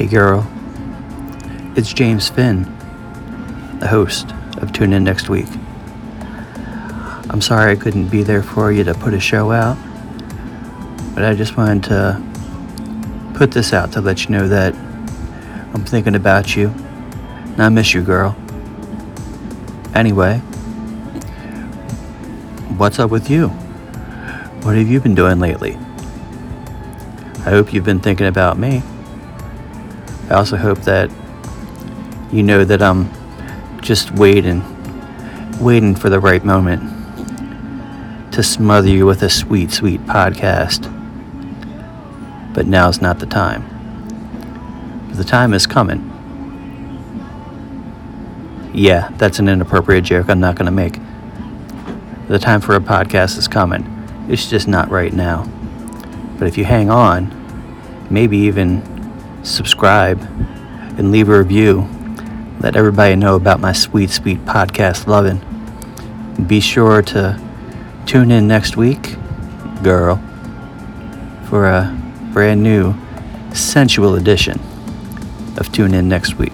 Hey girl, it's James Finn, the host of Tune In Next Week. I'm sorry I couldn't be there for you to put a show out, but I just wanted to put this out to let you know that I'm thinking about you and I miss you, girl. Anyway, what's up with you? What have you been doing lately? I hope you've been thinking about me. I also hope that you know that I'm just waiting, waiting for the right moment to smother you with a sweet, sweet podcast. But now's not the time. The time is coming. Yeah, that's an inappropriate joke I'm not going to make. The time for a podcast is coming. It's just not right now. But if you hang on, maybe even subscribe and leave a review, let everybody know about my sweet, sweet podcast loving. Be sure to tune in next week, girl, for a brand new sensual edition of Tune In Next Week.